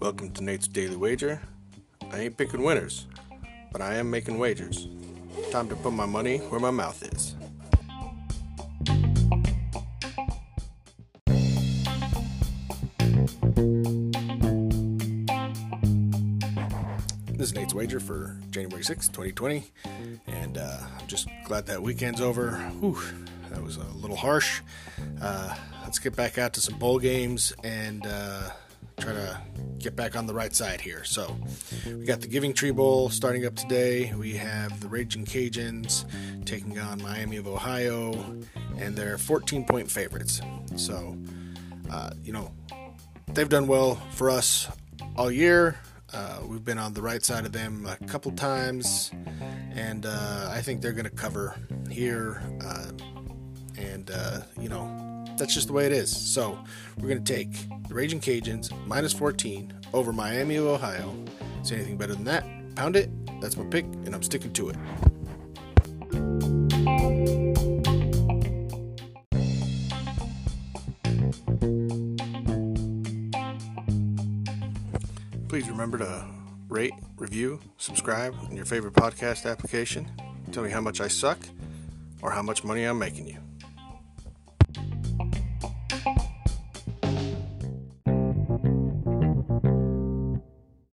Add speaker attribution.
Speaker 1: Welcome to Nate's Daily Wager. I ain't picking winners, but I am making wagers. Time to put my money where my mouth is. This is Nate's Wager for January 6, 2020, and uh, I'm just glad that weekend's over. Whew, that was a little harsh. Uh, let's get back out to some bowl games and uh, try to get back on the right side here. So, we got the Giving Tree Bowl starting up today. We have the Raging Cajuns taking on Miami of Ohio, and they're 14 point favorites. So, uh, you know, they've done well for us all year. Uh, we've been on the right side of them a couple times, and uh, I think they're going to cover here. Uh, and, uh, you know, that's just the way it is. So we're to take the Raging Cajuns minus 14 over Miami of Ohio. Is anything better than that? Pound it. That's my pick, and I'm sticking to it. Please remember to rate, review, subscribe in your favorite podcast application. Tell me how much I suck or how much money I'm making you.